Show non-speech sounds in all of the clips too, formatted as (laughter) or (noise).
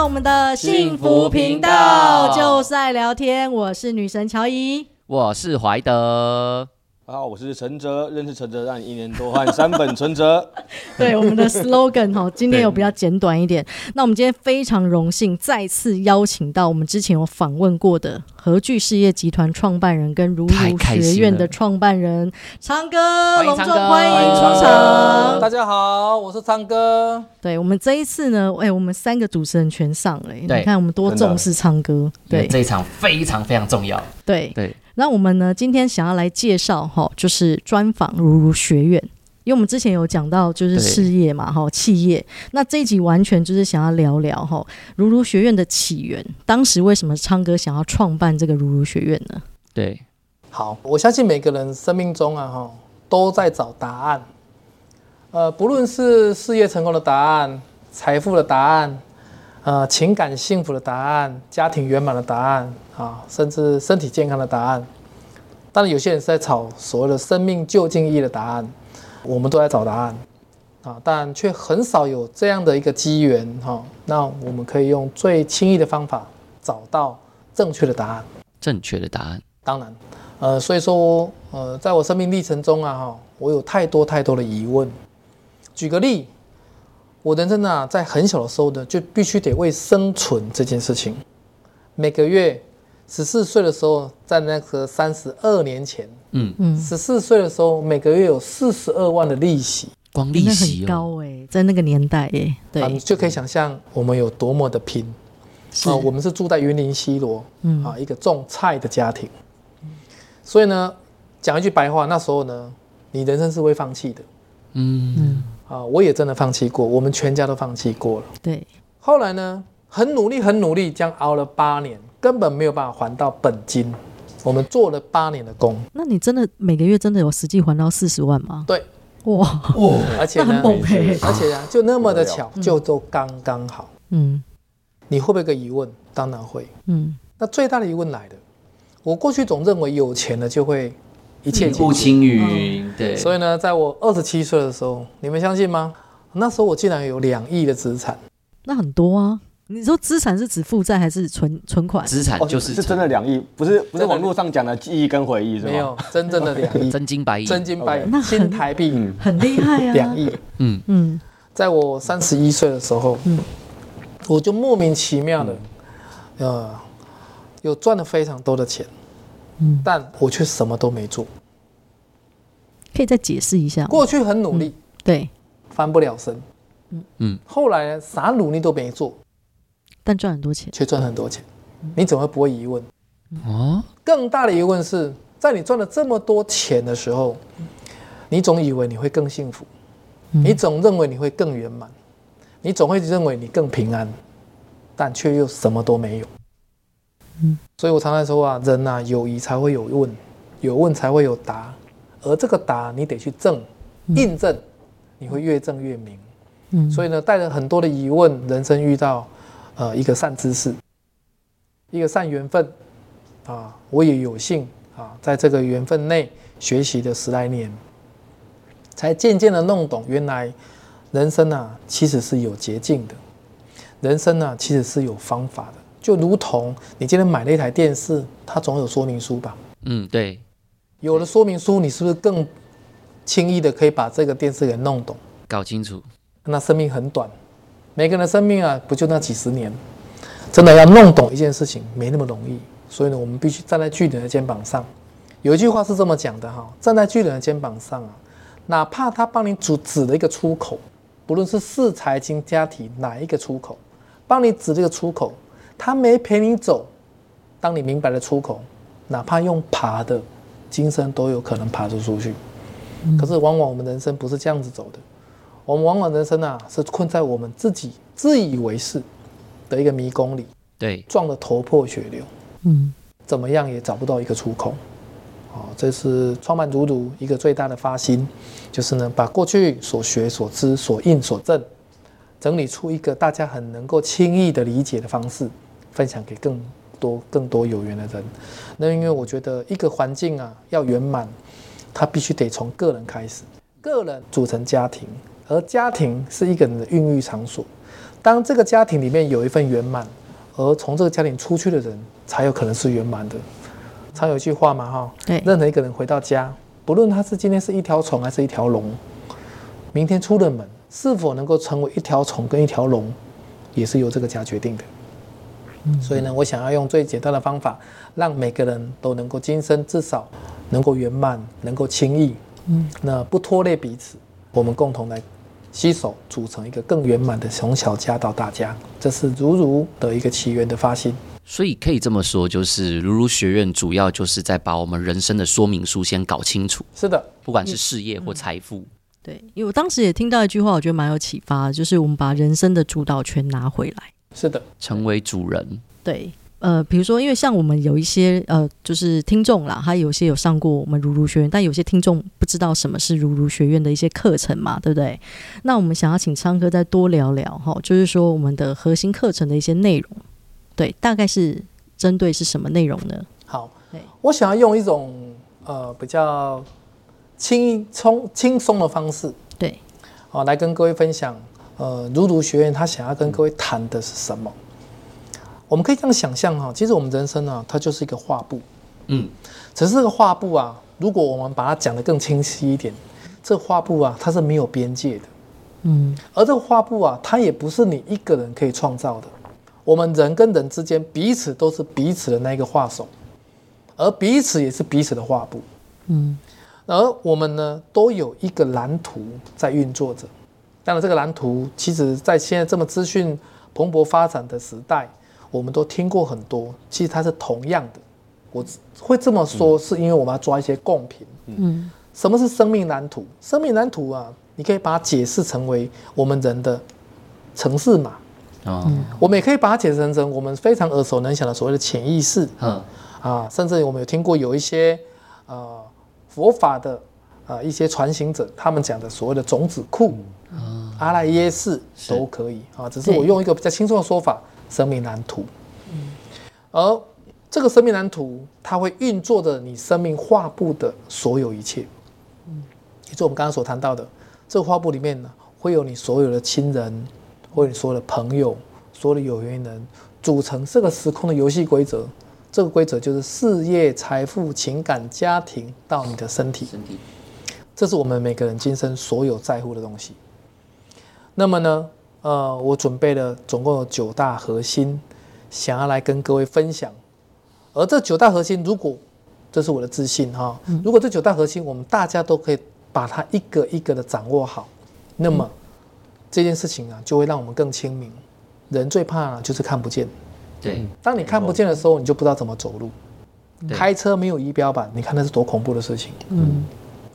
到我们的幸福频道，就是爱聊天。我是女神乔伊，我是怀德。好，我是陈哲，认识陈哲让你一年多换三本存折。(laughs) 对，我们的 slogan 哈，今天有比较简短一点。那我们今天非常荣幸再次邀请到我们之前有访问过的和聚事业集团创办人跟如如学院的创办人昌哥，隆重欢迎出场。大家好，我是昌哥。对，我们这一次呢，哎，我们三个主持人全上了，你看我们多重视昌哥。对，这一场非常非常重要。对对。那我们呢？今天想要来介绍哈，就是专访如如学院，因为我们之前有讲到就是事业嘛哈，企业。那这一集完全就是想要聊聊哈，如如学院的起源，当时为什么昌哥想要创办这个如如学院呢？对，好，我相信每个人生命中啊哈，都在找答案，呃，不论是事业成功的答案、财富的答案。呃，情感幸福的答案，家庭圆满的答案啊，甚至身体健康的答案。当然，有些人是在找所谓的生命究竟意义的答案，我们都在找答案啊，但却很少有这样的一个机缘哈。那我们可以用最轻易的方法找到正确的答案。正确的答案，当然，呃，所以说，呃，在我生命历程中啊，哈，我有太多太多的疑问。举个例。我人生啊，在很小的时候呢，就必须得为生存这件事情，每个月十四岁的时候，在那个三十二年前，嗯。嗯，十四岁的时候，每个月有四十二万的利息，光利息、哦、很高哎、欸，在那个年代哎、欸，对，你就可以想象我们有多么的拼。啊！我们是住在云林西罗，嗯。啊，一个种菜的家庭，所以呢，讲一句白话，那时候呢，你人生是会放弃的，嗯嗯。啊，我也真的放弃过，我们全家都放弃过了。对，后来呢，很努力，很努力，这样熬了八年，根本没有办法还到本金。我们做了八年的工，那你真的每个月真的有实际还到四十万吗？对，哇哇，而且呢，(laughs) 而且啊，就那么的巧，就都刚刚好。嗯，你会不会有个疑问？当然会。嗯，那最大的疑问来了，我过去总认为有钱了就会。一切不青云，对。所以呢，在我二十七岁的时候，你们相信吗？那时候我竟然有两亿的资产，那很多啊！你说资产是指负债还是存存款？资产就是是真的两亿，不是不是网络上讲的记忆跟回忆是吗？没有，真正的两亿，(laughs) 真金白银，真金白银，新台币，很厉害啊！(laughs) 两亿，嗯嗯，在我三十一岁的时候，嗯，我就莫名其妙的，呃，有赚了非常多的钱。但我却什么都没做，可以再解释一下。过去很努力，嗯、对，翻不了身，嗯。嗯。后来啥努力都没做，但赚很多钱，却赚很多钱。你怎么会不会疑问？哦，更大的疑问是在你赚了这么多钱的时候，你总以为你会更幸福，你总认为你会更圆满，你总会认为你更平安，但却又什么都没有。所以我常常说啊，人呐、啊，有疑才会有问，有问才会有答，而这个答你得去证，印证，你会越证越明。嗯，所以呢，带着很多的疑问，人生遇到，呃，一个善知识，一个善缘分，啊，我也有幸啊，在这个缘分内学习的十来年，才渐渐的弄懂，原来人生啊，其实是有捷径的，人生啊，其实是有方法的。就如同你今天买了一台电视，它总有说明书吧？嗯，对。有了说明书，你是不是更轻易的可以把这个电视给弄懂、搞清楚？那生命很短，每个人的生命啊，不就那几十年？真的要弄懂一件事情，没那么容易。所以呢，我们必须站在巨人的肩膀上。有一句话是这么讲的哈：站在巨人的肩膀上啊，哪怕他帮你指指了一个出口，不论是视财经家庭哪一个出口，帮你指这个出口。他没陪你走，当你明白了出口，哪怕用爬的，今生都有可能爬出出去。可是往往我们人生不是这样子走的，我们往往人生啊是困在我们自己自以为是的一个迷宫里，对，撞得头破血流，嗯，怎么样也找不到一个出口。哦，这是创办如如一个最大的发心，就是呢把过去所学所知所印所证，整理出一个大家很能够轻易的理解的方式。分享给更多更多有缘的人。那因为我觉得一个环境啊要圆满，它必须得从个人开始，个人组成家庭，而家庭是一个人的孕育场所。当这个家庭里面有一份圆满，而从这个家庭出去的人才有可能是圆满的。常有一句话嘛，哈，对，任何一个人回到家，不论他是今天是一条虫还是一条龙，明天出了门是否能够成为一条虫跟一条龙，也是由这个家决定的。嗯，所以呢，我想要用最简单的方法，让每个人都能够今生至少能够圆满，能够轻易，嗯，那不拖累彼此，我们共同来携手组成一个更圆满的从小家到大家，这是如如的一个起源的发心。所以可以这么说，就是如如学院主要就是在把我们人生的说明书先搞清楚。是的，不管是事业或财富。对，因为我当时也听到一句话，我觉得蛮有启发的，就是我们把人生的主导权拿回来。是的，成为主人。对，呃，比如说，因为像我们有一些呃，就是听众啦，他有些有上过我们如如学院，但有些听众不知道什么是如如学院的一些课程嘛，对不对？那我们想要请昌哥再多聊聊哈，就是说我们的核心课程的一些内容，对，大概是针对是什么内容呢？好，我想要用一种呃比较轻松轻松的方式，对，好，来跟各位分享。呃，如如学院他想要跟各位谈的是什么？我们可以这样想象哈，其实我们人生啊，它就是一个画布，嗯，只是这个画布啊，如果我们把它讲得更清晰一点，这画布啊，它是没有边界的，嗯，而这个画布啊，它也不是你一个人可以创造的，我们人跟人之间彼此都是彼此的那个画手，而彼此也是彼此的画布，嗯，而我们呢，都有一个蓝图在运作着。当然，这个蓝图其实，在现在这么资讯蓬勃发展的时代，我们都听过很多。其实它是同样的。我会这么说，是因为我们要抓一些共频。嗯，什么是生命蓝图？生命蓝图啊，你可以把它解释成为我们人的城市嘛。哦，我们也可以把它解释成我们非常耳熟能详的所谓的潜意识。嗯，啊，甚至我们有听过有一些呃佛法的啊一些传行者，他们讲的所谓的种子库。阿赖耶识都可以啊，只是我用一个比较轻松的说法，生命蓝图。而这个生命蓝图，它会运作着你生命画布的所有一切。嗯也就是我们刚刚所谈到的，这个画布里面呢，会有你所有的亲人，或者你所有的朋友，所有的有缘人，组成这个时空的游戏规则。这个规则就是事业、财富、情感、家庭到你的身体。身体，这是我们每个人今生所有在乎的东西。那么呢，呃，我准备了总共有九大核心，想要来跟各位分享。而这九大核心，如果这是我的自信哈，如果这九大核心我们大家都可以把它一个一个的掌握好，那么这件事情啊，就会让我们更清明。人最怕的就是看不见。对，当你看不见的时候，你就不知道怎么走路。开车没有仪表板，你看那是多恐怖的事情。嗯。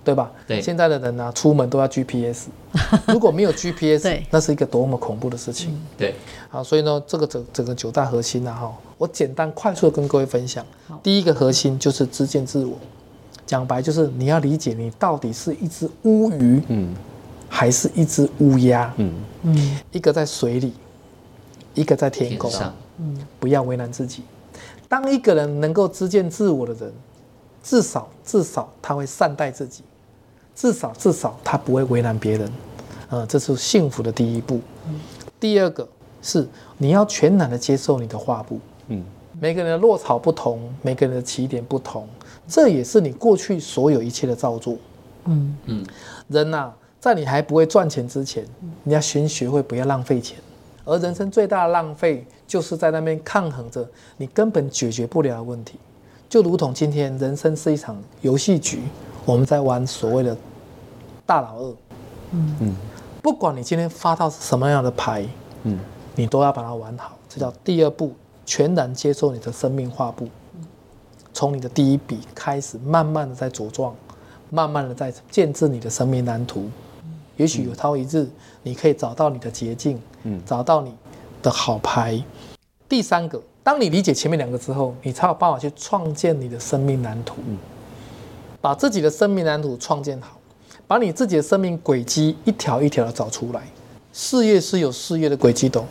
对吧？对，现在的人呢、啊，出门都要 GPS，(laughs) 如果没有 GPS，那是一个多么恐怖的事情。对，好，所以呢，这个整整个九大核心呢，哈，我简单快速的跟各位分享。好。第一个核心就是知见自我，讲白就是你要理解你到底是一只乌鱼，嗯，还是一只乌鸦，嗯。嗯，一个在水里，一个在天空，嗯，不要为难自己。当一个人能够知见自我的人，至少至少他会善待自己。至少至少他不会为难别人，呃，这是幸福的第一步。第二个是你要全然的接受你的画布，嗯，每个人的落草不同，每个人的起点不同，这也是你过去所有一切的造作，嗯嗯。人呐、啊，在你还不会赚钱之前，你要先学会不要浪费钱，而人生最大的浪费就是在那边抗衡着你根本解决不了的问题，就如同今天人生是一场游戏局。我们在玩所谓的大老二，嗯嗯，不管你今天发到什么样的牌，嗯，你都要把它玩好。这叫第二步，全然接受你的生命画布，从你的第一笔开始，慢慢的在茁壮，慢慢的在建制你的生命蓝图。也许有朝一日，你可以找到你的捷径，嗯，找到你的好牌。第三个，当你理解前面两个之后，你才有办法去创建你的生命蓝图。把自己的生命蓝图创建好，把你自己的生命轨迹一条一条的找出来。事业是有事业的轨迹的，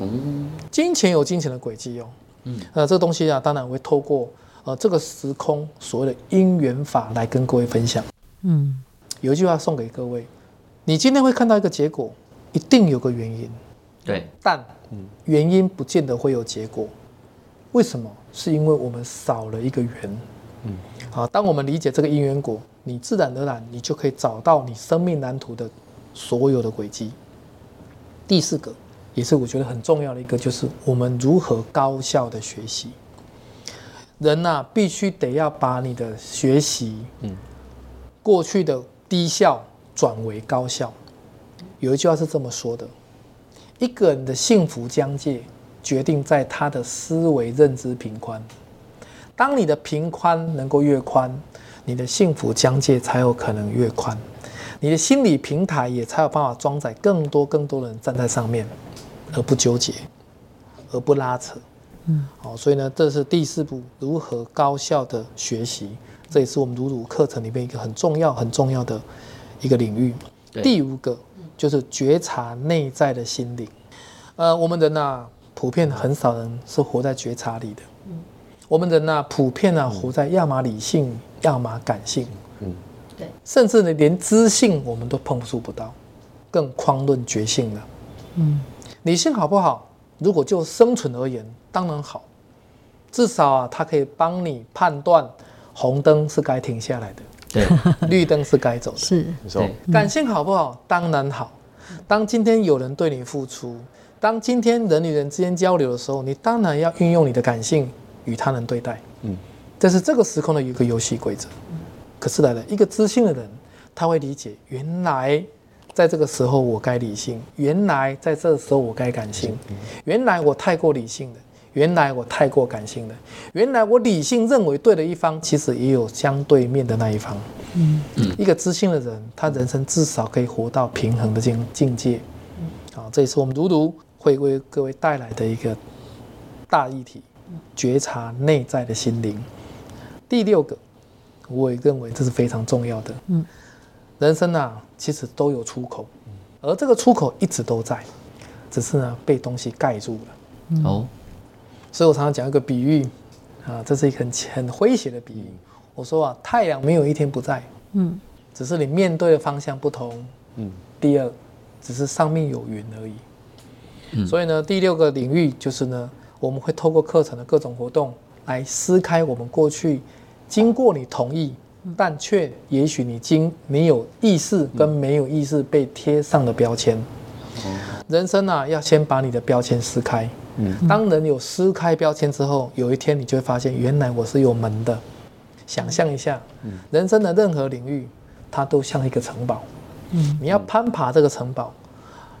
嗯，金钱有金钱的轨迹哦，嗯，呃，这个东西啊，当然我会透过呃这个时空所谓的因缘法来跟各位分享。嗯，有一句话送给各位：你今天会看到一个结果，一定有个原因，对，但原因不见得会有结果。为什么？是因为我们少了一个缘。嗯，好，当我们理解这个因缘果，你自然而然你就可以找到你生命蓝图的所有的轨迹。第四个，也是我觉得很重要的一个，就是我们如何高效的学习。人呐、啊，必须得要把你的学习，嗯，过去的低效转为高效。有一句话是这么说的：一个人的幸福疆界，决定在他的思维认知频宽。当你的平宽能够越宽，你的幸福疆界才有可能越宽，你的心理平台也才有办法装载更多更多的人站在上面，而不纠结，而不拉扯。嗯，好，所以呢，这是第四步，如何高效的学习，这也是我们鲁鲁课程里面一个很重要、很重要的一个领域。第五个就是觉察内在的心灵。呃，我们人呐、啊，普遍很少人是活在觉察里的。我们人呐、啊，普遍啊，活在要么理性，要么感性。嗯，对，甚至呢，连知性我们都碰触不到，更遑论觉性了。嗯，理性好不好？如果就生存而言。当然好，至少啊，它可以帮你判断红灯是该停下来的，对，(laughs) 绿灯是该走的。是，对。感性好不好？当然好。当今天有人对你付出，当今天人与人之间交流的时候，你当然要运用你的感性与他人对待。嗯，这是这个时空的一个游戏规则。可是来了一个知性的人，他会理解，原来在这个时候我该理性，原来在这个时候我该感性，原来我太过理性了。原来我太过感性了，原来我理性认为对的一方，其实也有相对面的那一方。嗯嗯，一个知性的人，他人生至少可以活到平衡的境境界。好，这也是我们如如会为各位带来的一个大议题，觉察内在的心灵。第六个，我也认为这是非常重要的。嗯，人生啊，其实都有出口，而这个出口一直都在，只是呢被东西盖住了。哦。所以我常常讲一个比喻，啊，这是一个很很诙谐的比喻。我说啊，太阳没有一天不在，嗯，只是你面对的方向不同，嗯。第二，只是上面有云而已。嗯。所以呢，第六个领域就是呢，我们会透过课程的各种活动来撕开我们过去经过你同意，但却也许你经你有意识跟没有意识被贴上的标签。人生啊，要先把你的标签撕开。嗯，当人有撕开标签之后，有一天你就会发现，原来我是有门的。想象一下，人生的任何领域，它都像一个城堡。嗯，你要攀爬这个城堡，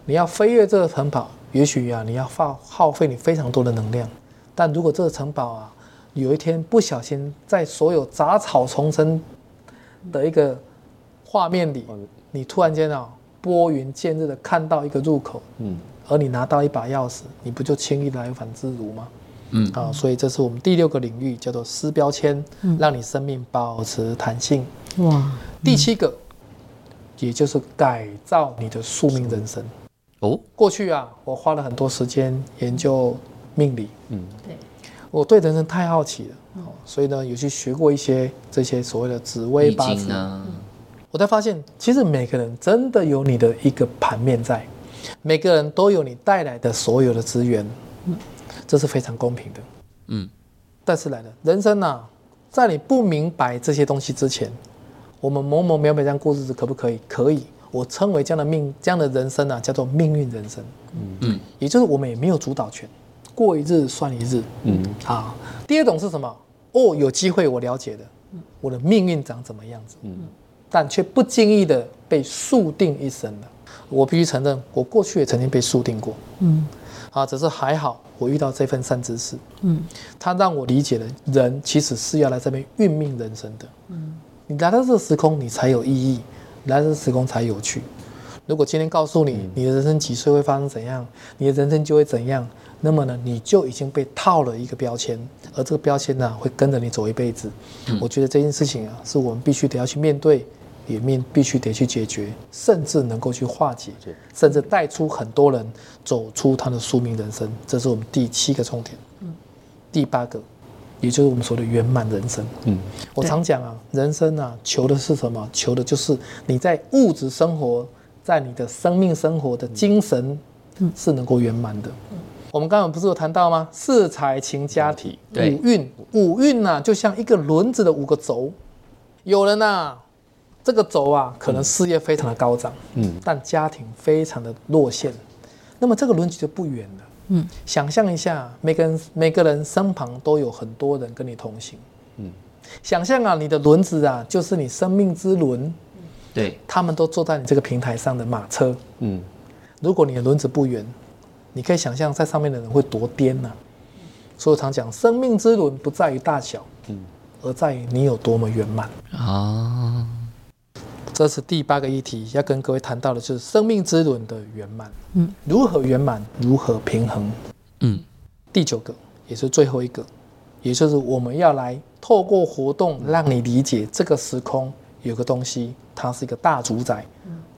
你要飞跃这个城堡，也许啊，你要耗耗费你非常多的能量。但如果这个城堡啊，有一天不小心在所有杂草丛生的一个画面里，你突然间啊，拨云见日的看到一个入口，嗯。而你拿到一把钥匙，你不就轻易来反自如吗？嗯啊，所以这是我们第六个领域，叫做撕标签，让你生命保持弹性。哇，第七个，也就是改造你的宿命人生。哦，过去啊，我花了很多时间研究命理。嗯，对，我对人生太好奇了，所以呢，有去学过一些这些所谓的紫微八字。我才发现，其实每个人真的有你的一个盘面在。每个人都有你带来的所有的资源，这是非常公平的。嗯，但是来了，人生呐，在你不明白这些东西之前，我们某某秒秒这样过日子可不可以？可以。我称为这样的命，这样的人生啊，叫做命运人生。嗯嗯，也就是我们也没有主导权，过一日算一日。嗯，好。第二种是什么？哦，有机会我了解的，我的命运长怎么样子？嗯，但却不经意的被宿定一生了。我必须承认，我过去也曾经被宿定过。嗯，啊，只是还好，我遇到这份善知识。嗯，他让我理解了，人其实是要来这边运命人生的。嗯，你来到这个时空，你才有意义，来到这时空才有趣。如果今天告诉你，你的人生几岁会发生怎样，你的人生就会怎样，那么呢，你就已经被套了一个标签，而这个标签呢，会跟着你走一辈子。我觉得这件事情啊，是我们必须得要去面对。也面必须得去解决，甚至能够去化解，甚至带出很多人走出他的宿命人生。这是我们第七个重点。嗯，第八个，也就是我们说的圆满人生。嗯，我常讲啊，人生啊，求的是什么？求的就是你在物质生活，在你的生命生活的精神是能够圆满的。我们刚刚不是有谈到吗？四财情家体，五运，五运呐，就像一个轮子的五个轴。有人呐，这个轴啊，可能事业非常的高涨，嗯，但家庭非常的落陷，那么这个轮子就不圆了。嗯，想象一下，每个人每个人身旁都有很多人跟你同行。嗯，想象啊，你的轮子啊，就是你生命之轮。对，他们都坐在你这个平台上的马车。嗯，如果你的轮子不圆。你可以想象在上面的人会多颠呢？所以我常讲，生命之轮不在于大小，嗯，而在于你有多么圆满啊。这是第八个议题要跟各位谈到的，就是生命之轮的圆满，嗯，如何圆满，如何平衡，嗯。第九个也是最后一个，也就是我们要来透过活动让你理解这个时空有个东西，它是一个大主宰，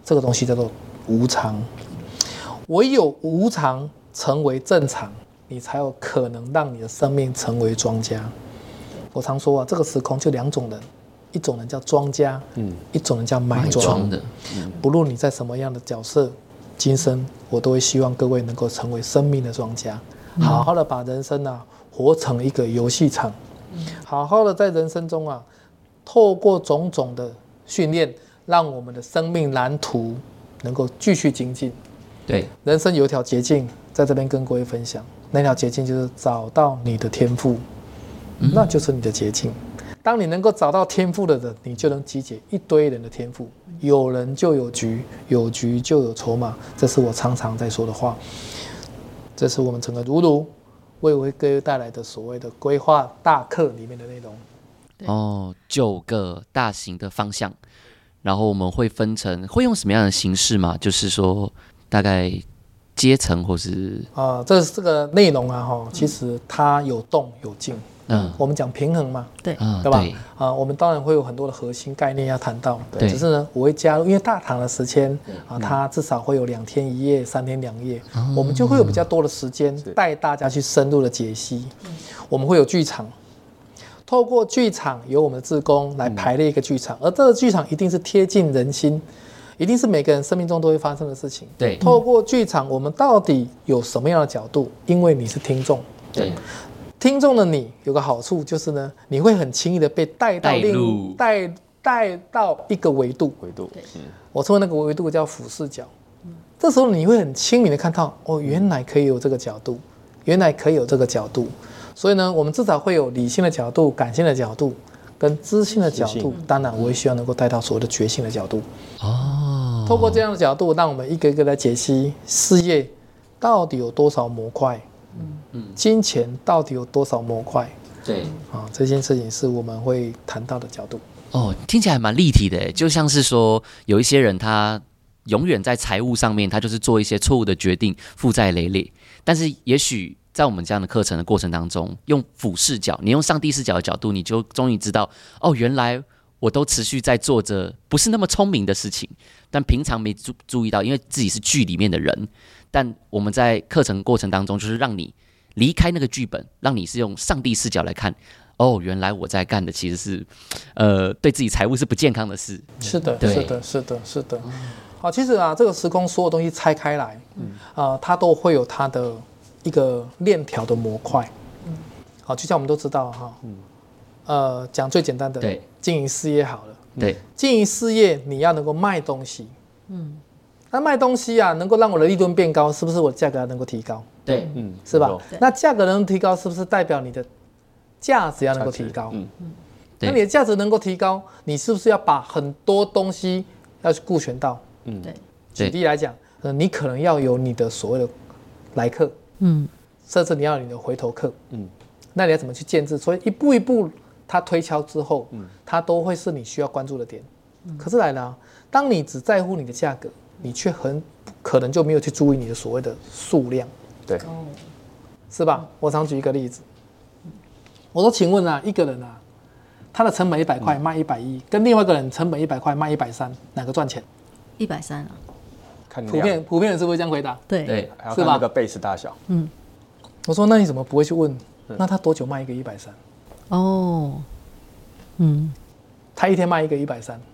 这个东西叫做无常。唯有无常成为正常，你才有可能让你的生命成为庄家。我常说啊，这个时空就两种人，一种人叫庄家，嗯，一种人叫买庄的。不论你在什么样的角色，今生我都会希望各位能够成为生命的庄家，好好的把人生啊活成一个游戏场，好好的在人生中啊，透过种种的训练，让我们的生命蓝图能够继续精进。对，人生有一条捷径，在这边跟各位分享。那条捷径就是找到你的天赋，那就是你的捷径。当你能够找到天赋的人，你就能集结一堆人的天赋。有人就有局，有局就有筹码。这是我常常在说的话。这是我们整个如如为为各位带来的所谓的规划大课里面的内容。哦，九个大型的方向，然后我们会分成，会用什么样的形式嘛？就是说。大概阶层或是啊，这这个内容啊，哈，其实它有动有静。嗯，我们讲平衡嘛，对，对吧？啊，我们当然会有很多的核心概念要谈到。对，只是呢，我会加入，因为大堂的时间啊，它至少会有两天一夜、三天两夜，我们就会有比较多的时间带大家去深入的解析。我们会有剧场，透过剧场由我们的志工来排列一个剧场，而这个剧场一定是贴近人心。一定是每个人生命中都会发生的事情。对，透过剧场，我们到底有什么样的角度？因为你是听众。对，听众的你有个好处就是呢，你会很轻易的被带到另带带到一个维度。维度，我称为那个维度叫俯视角。这时候你会很轻易的看到，哦，原来可以有这个角度，原来可以有这个角度。所以呢，我们至少会有理性的角度、感性的角度跟知性的角度。当然，我也希望能够带到所谓的觉性的角度。哦。透过这样的角度，让我们一个一个来解析事业到底有多少模块，嗯嗯，金钱到底有多少模块，对，啊，这件事情是我们会谈到的角度。哦，听起来蛮立体的，就像是说有一些人他永远在财务上面，他就是做一些错误的决定，负债累累。但是也许在我们这样的课程的过程当中，用俯视角，你用上帝视角的角度，你就终于知道，哦，原来。我都持续在做着不是那么聪明的事情，但平常没注注意到，因为自己是剧里面的人。但我们在课程过程当中，就是让你离开那个剧本，让你是用上帝视角来看。哦，原来我在干的其实是，呃，对自己财务是不健康的事。是的，是的，是的，是的。好，其实啊，这个时空所有东西拆开来，嗯，啊，它都会有它的一个链条的模块。嗯，好，就像我们都知道哈，嗯。呃，讲最简单的，对，经营事业好了，对，经营事业你要能够卖东西，嗯，那卖东西啊，能够让我的利润变高，是不是我的价格要能够提高？对，嗯，是吧？那价格能提高，是不是代表你的价值要能够提高？嗯嗯，那你的价值能够提高，你是不是要把很多东西要去顾全到？嗯，对。举例来讲，呃，你可能要有你的所谓的来客，嗯，甚至你要有你的回头客，嗯，那你要怎么去建制？所以一步一步。它推敲之后，它都会是你需要关注的点。可是来了，当你只在乎你的价格，你却很可能就没有去注意你的所谓的数量，对，是吧？我常举一个例子，我说，请问啊，一个人啊，他的成本一百块卖一百一，跟另外一个人成本一百块卖一百三，哪个赚钱？一百三啊。普遍普遍人是不是这样回答？对对，是吧？那个 base 大小。嗯，我说，那你怎么不会去问？那他多久卖一个一百三？哦，嗯，他一天卖一个一百三，对，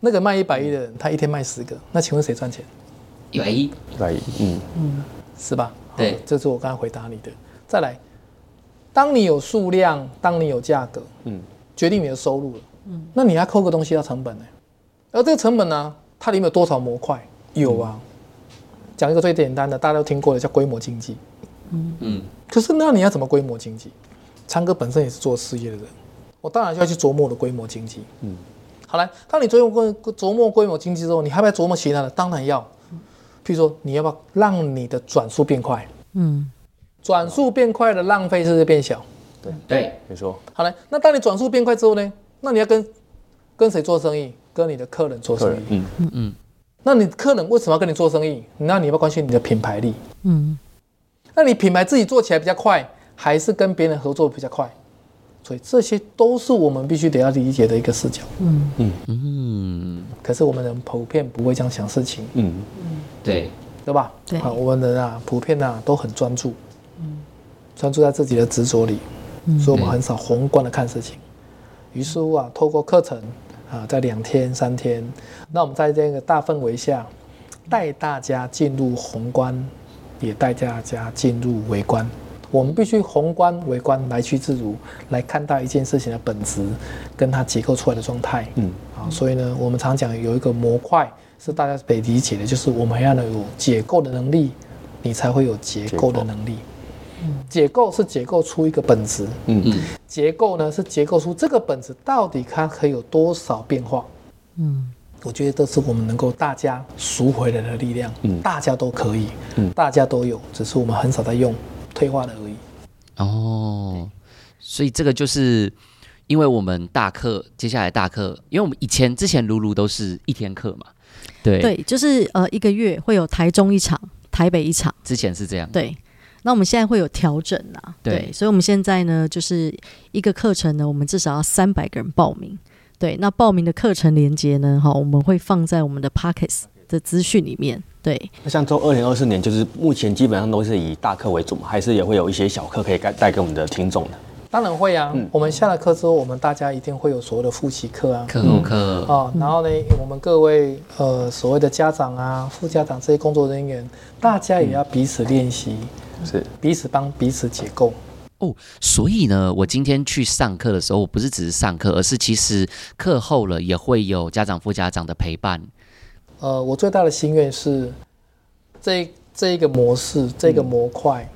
那个卖一百亿的人，他一天卖十个，那请问谁赚钱？一百一，一百一，嗯嗯，是吧？对，这是我刚才回答你的。再来，当你有数量，当你有价格，嗯，决定你的收入了，嗯，那你还扣个东西叫成本呢？而这个成本呢，它里面有多少模块？有啊。讲一个最简单的，大家都听过的，叫规模经济。嗯嗯。可是那你要怎么规模经济？昌哥本身也是做事业的人，我当然就要去琢磨我的规模经济。嗯。好来，当你琢磨琢磨规模经济之后，你还要不要琢磨其他的？当然要。譬如说，你要不要让你的转速变快？嗯。转速变快的浪费是不是变小？对对，没错。好来，那当你转速变快之后呢？那你要跟跟谁做生意？跟你的客人做生意。嗯嗯嗯。那你客人为什么要跟你做生意？那你要不要关心你的品牌力？嗯。那你品牌自己做起来比较快，还是跟别人合作比较快？所以这些都是我们必须得要理解的一个视角。嗯嗯嗯。可是我们人普遍不会这样想事情。嗯嗯。对，对吧？对。好，我们人啊，普遍啊都很专注。嗯。专注在自己的执着里，所以我们很少宏观的看事情。于是乎啊，透过课程啊，在两天三天，那我们在这个大氛围下，带大家进入宏观，也带大家进入微观。我们必须宏观、微观来去自如，来看到一件事情的本质，跟它结构出来的状态。嗯，啊，所以呢，我们常讲有一个模块是大家得理解的，就是我们要有解构的能力，你才会有结构的能力。嗯，解构是解构出一个本质。嗯嗯，结构呢是结构出这个本质到底它可以有多少变化。嗯，我觉得这是我们能够大家赎回来的力量。嗯，大家都可以，嗯，大家都有，只是我们很少在用。退化的而已。哦，所以这个就是因为我们大课接下来大课，因为我们以前之前卢卢都是一天课嘛，对对，就是呃一个月会有台中一场，台北一场，之前是这样。对，那我们现在会有调整啊，对，对，所以我们现在呢就是一个课程呢，我们至少要三百个人报名。对，那报名的课程连接呢，哈，我们会放在我们的 Podcast 的资讯里面。对，那像做二零二四年，就是目前基本上都是以大课为主嘛，还是也会有一些小课可以带带给我们的听众的？当然会啊，嗯、我们下了课之后，我们大家一定会有所谓的复习课啊，课后课啊，然后呢，我们各位呃所谓的家长啊、副家长这些工作人员，大家也要彼此练习，是、嗯、彼此帮彼此解构哦。所以呢，我今天去上课的时候，我不是只是上课，而是其实课后了也会有家长、副家长的陪伴。呃，我最大的心愿是这这一个模式，这个模块，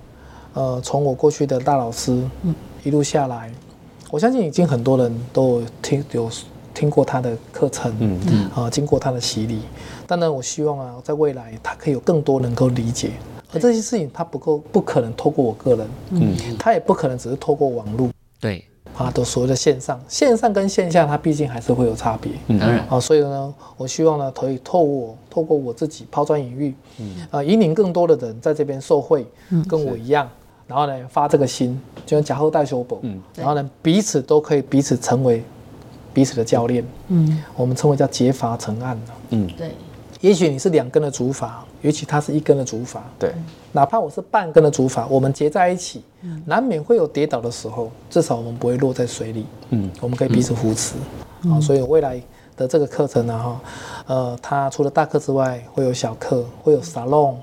嗯、呃，从我过去的大老师一路下来，我相信已经很多人都有听有听过他的课程，嗯嗯，啊、呃，经过他的洗礼。但呢，我希望啊，在未来他可以有更多能够理解，而这些事情他不够不可能透过我个人，嗯，他也不可能只是透过网络，对。啊，都所谓的线上，线上跟线下，它毕竟还是会有差别。嗯，当然。啊，所以呢，我希望呢，可以透过透过我自己抛砖引玉，嗯，啊，引领更多的人在这边受惠，嗯，跟我一样，然后呢，发这个心，就像假后代修补，嗯，然后呢，彼此都可以彼此成为彼此的教练，嗯，我们称为叫结法成案，嗯，对。也许你是两根的竹筏，也许他是一根的竹筏。对，哪怕我是半根的竹筏，我们结在一起，难免会有跌倒的时候，至少我们不会落在水里。嗯，我们可以彼此扶持。啊，所以未来的这个课程呢，哈，呃，它除了大课之外，会有小课，会有沙龙，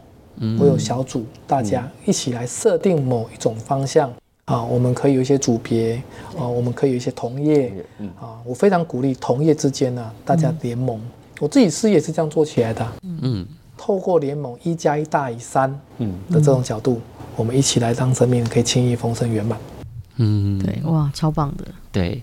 会有小组，大家一起来设定某一种方向。啊，我们可以有一些组别，啊，我们可以有一些同业。啊，我非常鼓励同业之间呢，大家联盟。我自己事业是这样做起来的，嗯，透过联盟一加一大于三，嗯。的这种角度，我们一起来让生命可以轻易丰盛圆满，嗯，对，哇，超棒的，对。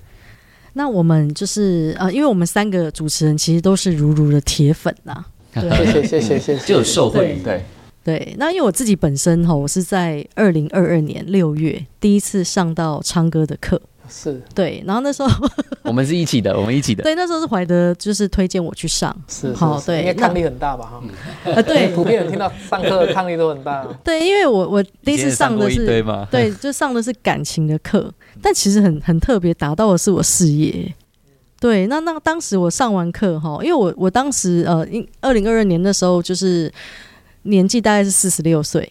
那我们就是呃，因为我们三个主持人其实都是如如的铁粉呐，(laughs) 对，谢谢谢谢谢谢，就有受惠，对。对。那因为我自己本身哈，我是在二零二二年六月第一次上到昌哥的课。是对，然后那时候 (laughs) 我们是一起的，我们一起的。对，那时候是怀德就是推荐我去上，是好对，因为抗力很大吧？哈，啊，对，(laughs) 普遍人听到上课 (laughs) 抗力都很大。对，因为我我第一次上的是对，就上的是感情的课，但其实很很特别，打到的是我事业。对，那那当时我上完课哈，因为我我当时呃，二零二二年的时候就是年纪大概是四十六岁。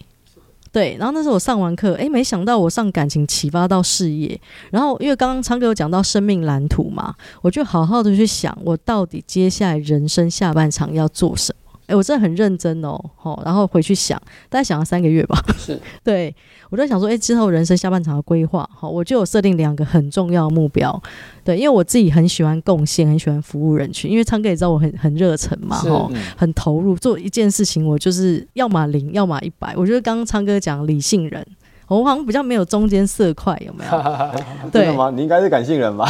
对，然后那时候我上完课，哎，没想到我上感情启发到事业，然后因为刚刚昌哥有讲到生命蓝图嘛，我就好好的去想，我到底接下来人生下半场要做什么？哎，我真的很认真哦，好，然后回去想，大概想了三个月吧。是，(laughs) 对我在想说，哎，之后人生下半场的规划，好，我就有设定两个很重要的目标。对，因为我自己很喜欢贡献，很喜欢服务人群。因为昌哥也知道我很很热忱嘛，吼，很投入做一件事情，我就是要么零，要么一百。我觉得刚刚昌哥讲理性人。我好像比较没有中间色块，有没有？(laughs) 对吗？你应该是感性人吧？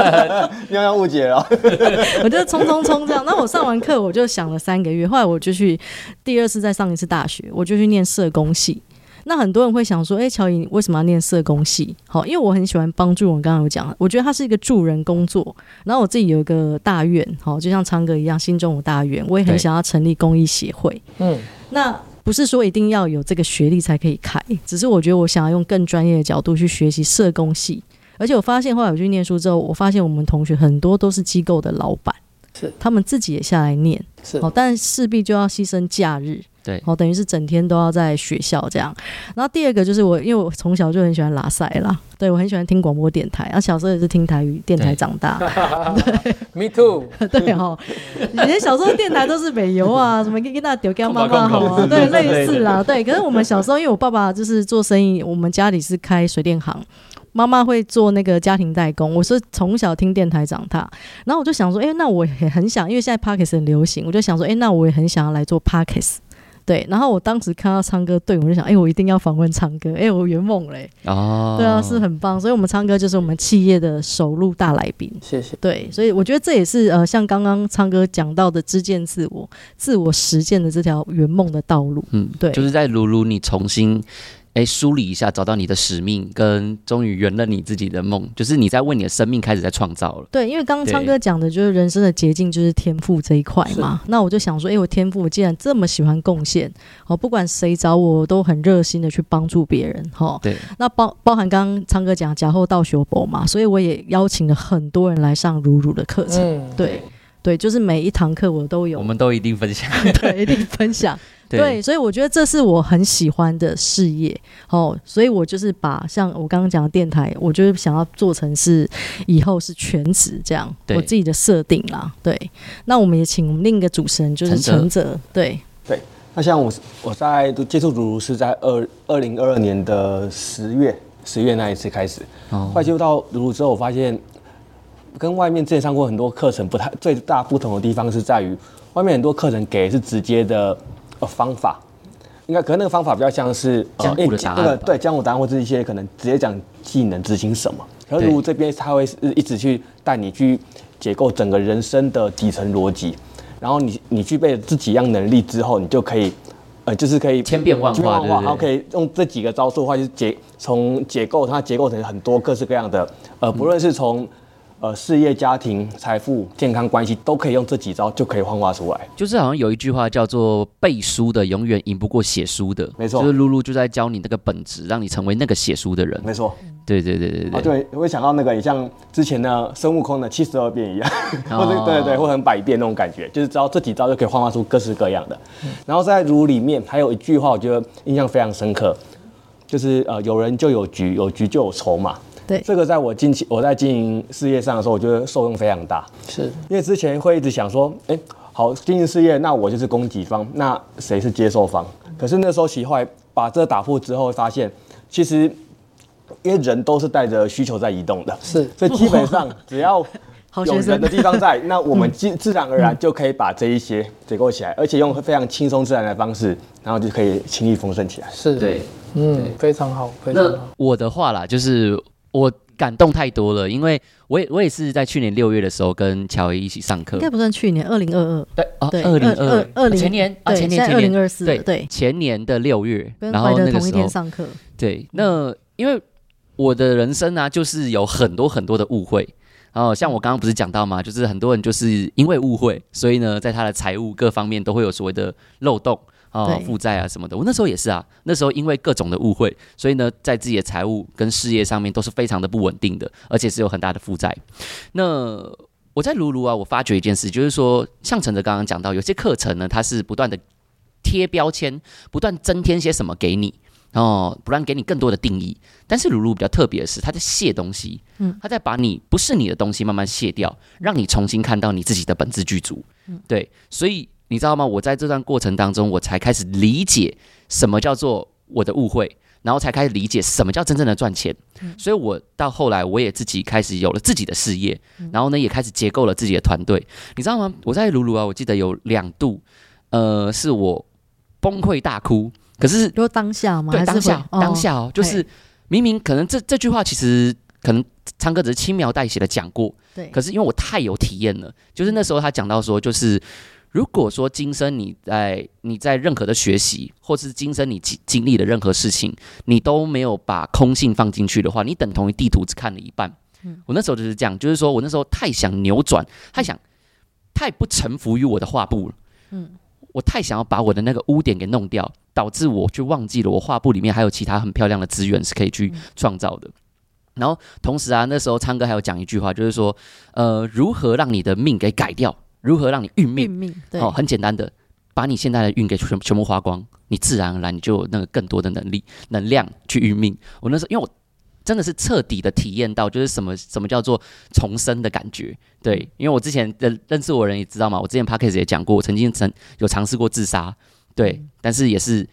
(laughs) 你要误解了。(laughs) 我就冲冲冲这样。那我上完课，我就想了三个月。后来我就去第二次再上一次大学，我就去念社工系。那很多人会想说：“哎、欸，乔怡为什么要念社工系？”好，因为我很喜欢帮助。我刚刚有讲，我觉得它是一个助人工作。然后我自己有一个大愿，好，就像昌哥一样，心中有大愿，我也很想要成立公益协会。嗯，那。不是说一定要有这个学历才可以开，只是我觉得我想要用更专业的角度去学习社工系，而且我发现后来我去念书之后，我发现我们同学很多都是机构的老板，是他们自己也下来念，是哦，但势必就要牺牲假日。对，哦，等于是整天都要在学校这样。然后第二个就是我，因为我从小就很喜欢拉赛啦，对我很喜欢听广播电台，然后小时候也是听台语电台长大。(laughs) 对，Me too。(laughs) 对哈，以前小时候电台都是美游啊，什么给给大家丢给妈妈好啊，对，类似啦，对。可是我们小时候，因为我爸爸就是做生意，我们家里是开水电行，妈妈会做那个家庭代工，我是从小听电台长大。然后我就想说，哎、欸，那我也很想，因为现在 Podcast 很流行，我就想说，哎、欸，那我也很想要来做 Podcast。对，然后我当时看到昌哥，对我就想，哎，我一定要访问昌哥，哎，我圆梦嘞，哦，对啊，是很棒，所以，我们昌哥就是我们企业的首录大来宾，谢谢。对，所以我觉得这也是呃，像刚刚昌哥讲到的，知见自我、自我实践的这条圆梦的道路，嗯，对，就是在如如你重新。哎，梳理一下，找到你的使命，跟终于圆了你自己的梦，就是你在为你的生命开始在创造了。对，因为刚刚昌哥讲的就是人生的捷径，就是天赋这一块嘛。那我就想说，哎，我天赋，我既然这么喜欢贡献，哦，不管谁找我，我都很热心的去帮助别人，哈、哦。对。那包包含刚刚昌哥讲假后到学博嘛，所以我也邀请了很多人来上如如的课程。嗯、对对，就是每一堂课我都有，我们都一定分享，(laughs) 对，(laughs) 一定分享。对，对，所以我觉得这是我很喜欢的事业。哦，所以我就是把像我刚刚讲的电台，我就是想要做成是以后是全职这样，我自己的设定啦。对，那我们也请我们另一个主持人就是陈哲，对。对。那像我我在接触如如是在二二零二二年的十月十月那一次开始，后来接触到如如之后，我发现跟外面之前上过很多课程不太最大不同的地方是在于，外面很多课程给是直接的。呃，方法应该可能那个方法比较像是江湖的呃，对，江湖答案或者一些可能直接讲技能执行什么。而如果这边他会一直去带你去解构整个人生的底层逻辑，然后你你具备了这几样能力之后，你就可以呃，就是可以千变万化，然后可以用这几个招数的话，就是解从解构它结构成很多各式各样的呃，不论是从。呃，事业、家庭、财富、健康关系都可以用这几招就可以幻化出来。就是好像有一句话叫做“背书的永远赢不过写书的”，没错。就是露露就在教你那个本质，让你成为那个写书的人。没错。对对对对对。啊，对，我会想到那个，也像之前的孙悟空的七十二变一样，哦、(laughs) 或者对对对，或很百变那种感觉，就是知道这几招就可以幻化出各式各样的。嗯、然后在如如里面还有一句话，我觉得印象非常深刻，就是呃，有人就有局，有局就有筹码。对，这个在我近期我在经营事业上的时候，我觉得受用非常大。是因为之前会一直想说，哎，好经营事业，那我就是供给方，那谁是接受方？可是那时候其实后来把这个打破之后，发现其实因为人都是带着需求在移动的，是，所以基本上只要 (laughs) 有人的地方在，那我们 (laughs) 自自然而然就可以把这一些结构起来，而且用非常轻松自然的方式，然后就可以轻易丰盛起来。是对，嗯，非常好，非常好。我的话啦，就是。我感动太多了，因为我也我也是在去年六月的时候跟乔伊一起上课，应该不算去年，二零二二，对，哦，二零二二。前年啊，前年二零二四，对对，前年的六月，然后那个同一天上课，对，那因为我的人生呢，就是有很多很多的误会，然后像我刚刚不是讲到嘛？就是很多人就是因为误会，所以呢，在他的财务各方面都会有所谓的漏洞。啊，负债啊什么的，我那时候也是啊。那时候因为各种的误会，所以呢，在自己的财务跟事业上面都是非常的不稳定的，而且是有很大的负债。那我在卢卢啊，我发觉一件事，就是说，像陈哲刚刚讲到，有些课程呢，它是不断的贴标签，不断增添些什么给你，哦，不断给你更多的定义。但是如如比较特别的是，他在卸东西，嗯，他在把你不是你的东西慢慢卸掉，让你重新看到你自己的本质具足。嗯，对，所以。你知道吗？我在这段过程当中，我才开始理解什么叫做我的误会，然后才开始理解什么叫真正的赚钱。嗯、所以，我到后来我也自己开始有了自己的事业，然后呢，也开始结构了自己的团队。你知道吗？我在鲁鲁啊，我记得有两度，呃，是我崩溃大哭。可是，就当下吗？对，当下，当下哦，就是明明可能这这句话其实可能昌哥只是轻描淡写的讲过，对。可是因为我太有体验了，就是那时候他讲到说，就是如果说今生你在你在任何的学习，或是今生你经经历的任何事情，你都没有把空性放进去的话，你等同于地图只看了一半。嗯。我那时候就是这样，就是说我那时候太想扭转，太想太不臣服于我的画布了。嗯。我太想要把我的那个污点给弄掉，导致我就忘记了我画布里面还有其他很漂亮的资源是可以去创造的。然后同时啊，那时候昌哥还有讲一句话，就是说，呃，如何让你的命给改掉？如何让你运命？运命，对，哦，很简单的，把你现在的运给全全部花光，你自然而然你就有那个更多的能力、能量去运命。我那时候因为我。真的是彻底的体验到，就是什么什么叫做重生的感觉。对，因为我之前的认识我的人也知道嘛，我之前 Podcast 也讲过，我曾经曾有尝试过自杀。对，但是也是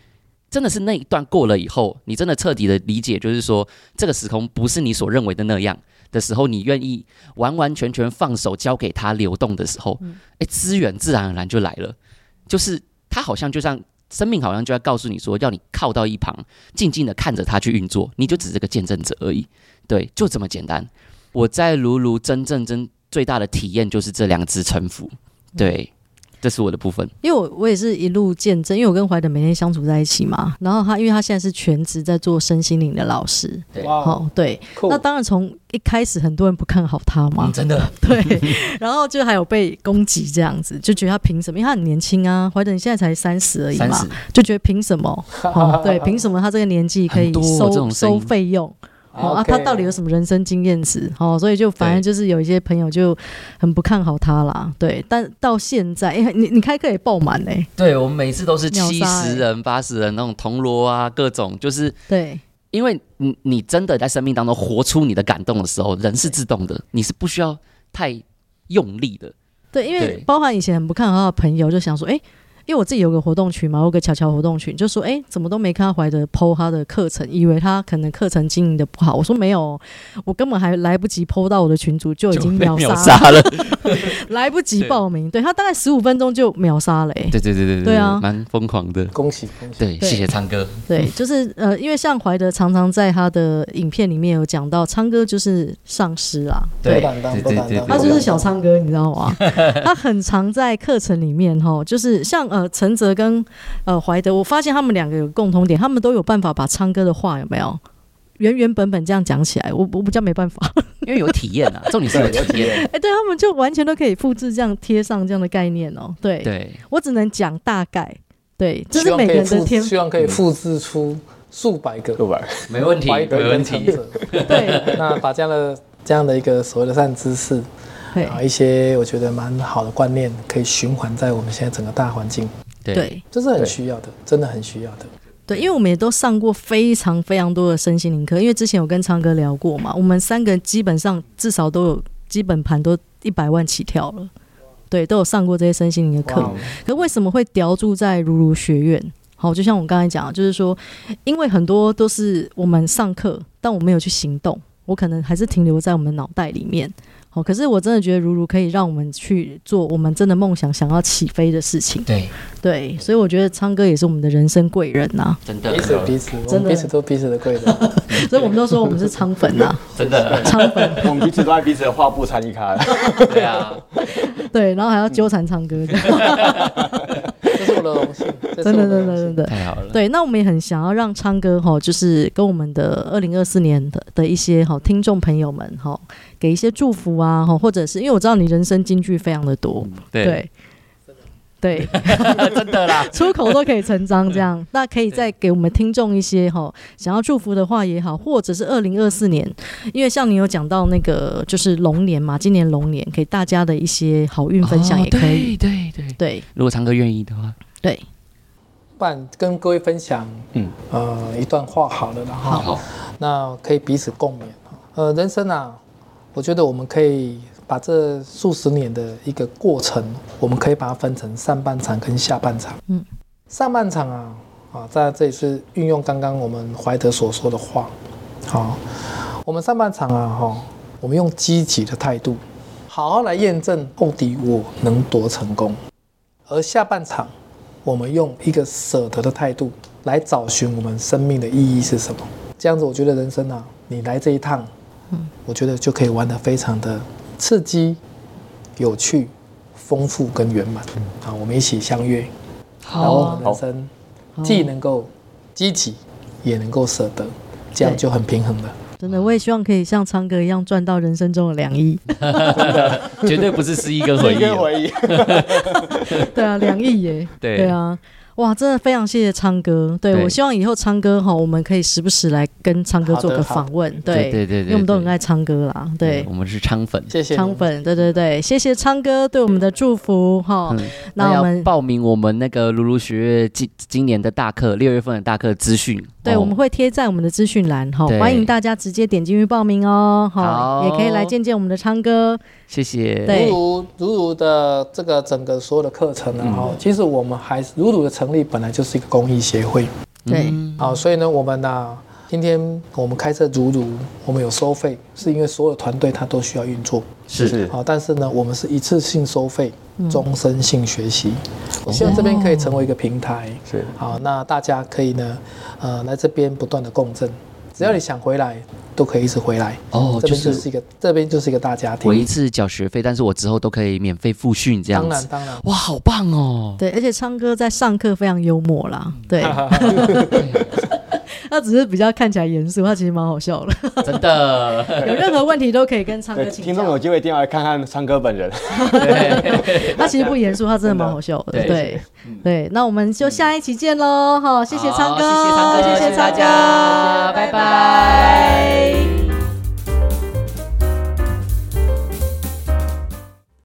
真的是那一段过了以后，你真的彻底的理解，就是说这个时空不是你所认为的那样的时候，你愿意完完全全放手交给他流动的时候，诶，资源自然而然就来了。就是他好像就像。生命好像就在告诉你说，要你靠到一旁，静静的看着他去运作，你就只是个见证者而已。对，就这么简单。我在卢卢真正真最大的体验就是这两只臣服。对。这是我的部分，因为我我也是一路见证，因为我跟怀德每天相处在一起嘛。然后他，因为他现在是全职在做身心灵的老师，对，好，对。那当然从一开始很多人不看好他嘛，真的，(laughs) 对。然后就还有被攻击这样子，就觉得他凭什么？因为他很年轻啊，怀德你现在才三十而已嘛，就觉得凭什么？哦，对，凭什么他这个年纪可以收收费用？哦啊，他到底有什么人生经验值？哦，所以就反正就是有一些朋友就很不看好他啦。对，但到现在，哎、欸，你你开课也爆满嘞。对，我们每次都是七十人、八十人那种铜锣啊，各种就是对，因为你你真的在生命当中活出你的感动的时候，人是自动的，你是不需要太用力的。对，因为包含以前很不看好他的朋友，就想说，哎、欸。因为我自己有个活动群嘛，我有个巧巧活动群，就说哎，怎么都没看到怀德 PO 他的课程，以为他可能课程经营的不好。我说没有，我根本还来不及 PO 到我的群主，就已经秒杀了，(laughs) 来不及报名。对，对他大概十五分钟就秒杀了，欸，对对对对对啊，蛮疯狂的。恭喜恭喜！对，谢谢昌哥。对，就是呃，因为像怀德常常在他的影片里面有讲到，昌哥就是上师啊，对对对对，他就是小昌哥，你知道吗？(laughs) 他很常在课程里面哈，就是像。呃，陈泽跟呃怀德，我发现他们两个有共同点，他们都有办法把昌哥的话有没有原原本本这样讲起来。我我比较没办法，(laughs) 因为有体验啊，(laughs) 重点是有体验。哎、欸，对他们就完全都可以复制这样贴上这样的概念哦、喔。对，对我只能讲大概。对，这是每个人的天，希望可以复制出数百个，对吧？没问题，没问题。(laughs) 对，那把这样的这样的一个所谓的善知识。啊，一些我觉得蛮好的观念可以循环在我们现在整个大环境，对，这是很需要的，真的很需要的。对，因为我们也都上过非常非常多的身心灵课，因为之前有跟昌哥聊过嘛，我们三个基本上至少都有基本盘都一百万起跳了，对，都有上过这些身心灵的课。可为什么会叼住在如如学院？好，就像我刚才讲，就是说，因为很多都是我们上课，但我没有去行动，我可能还是停留在我们脑袋里面。哦，可是我真的觉得如如可以让我们去做我们真的梦想、想要起飞的事情。对对，所以我觉得昌哥也是我们的人生贵人呐、啊。真的，彼此彼此，真的彼此都彼此的贵人。(laughs) 所以我们都说我们是昌粉呐、啊。真的，昌粉。(laughs) 我们彼此都在彼此的画布参与开。对啊。对，然后还要纠缠昌哥。(laughs) (laughs) 真的，真的，真的。太好了。对，那我们也很想要让昌哥哈，就是跟我们的二零二四年的的一些好听众朋友们哈。给一些祝福啊，或者是因为我知道你人生金句非常的多，嗯、对。对，真的。(laughs) 啦，(laughs) 出口都可以成章这样。那可以再给我们听众一些哈，想要祝福的话也好，或者是二零二四年，因为像你有讲到那个就是龙年嘛，今年龙年给大家的一些好运分享也可以，哦、对对对，对。如果昌哥愿意的话，对，不然跟各位分享，嗯。呃一段话好了，然后那可以彼此共勉，呃人生啊。我觉得我们可以把这数十年的一个过程，我们可以把它分成上半场跟下半场。嗯，上半场啊啊，在这里是运用刚刚我们怀德所说的话，好，我们上半场啊哈，我们用积极的态度，好好来验证到底我能多成功，而下半场，我们用一个舍得的态度来找寻我们生命的意义是什么。这样子，我觉得人生啊，你来这一趟，嗯，我觉得就可以玩得非常的。刺激、有趣、丰富跟圆满，好，我们一起相约，然后我们人生既能够积极，也能够舍得，这样就很平衡了。真的，我也希望可以像昌哥一样赚到人生中的两亿，(laughs) 绝对不是失忆跟回忆。(laughs) 对啊，两亿耶，对啊。哇，真的非常谢谢昌哥。对，对我希望以后昌哥哈，我们可以时不时来跟昌哥做个访问。对对对，因为我们都很爱昌哥啦。对，我们是昌粉，谢谢昌粉。对对对，谢谢昌哥对我们的祝福哈。那我们报名我们那个如如学院今今年的大课，六月份的大课资讯。对，我们会贴在我们的资讯栏哈，欢迎大家直接点进去报名哦。好，也可以来见见我们的昌哥。谢谢。对，如如如如的这个整个所有的课程呢，哈，其实我们还是如如的成立本来就是一个公益协会，对，好，所以呢，我们呢，今天我们开设如如，我们有收费，是因为所有团队它都需要运作，是。是，好，但是呢，我们是一次性收费，终身性学习，我希望这边可以成为一个平台，是，好，那大家可以呢，呃，来这边不断的共振。只要你想回来，都可以一直回来。哦，这边就是一个，这边就是一个大家庭。我一次缴学费，但是我之后都可以免费复训，这样子。当然，当然。哇，好棒哦！对，而且昌哥在上课非常幽默啦。对，(laughs) (laughs) (laughs) 他只是比较看起来严肃，他其实蛮好笑的。真的，(laughs) 有任何问题都可以跟昌哥请教。听众有机会一定要来看看昌哥本人。(laughs) 他其实不严肃，他真的蛮好笑的。对，对，那我们就下一期见喽！好，谢谢昌哥，谢谢昌哥，谢谢大家，拜拜。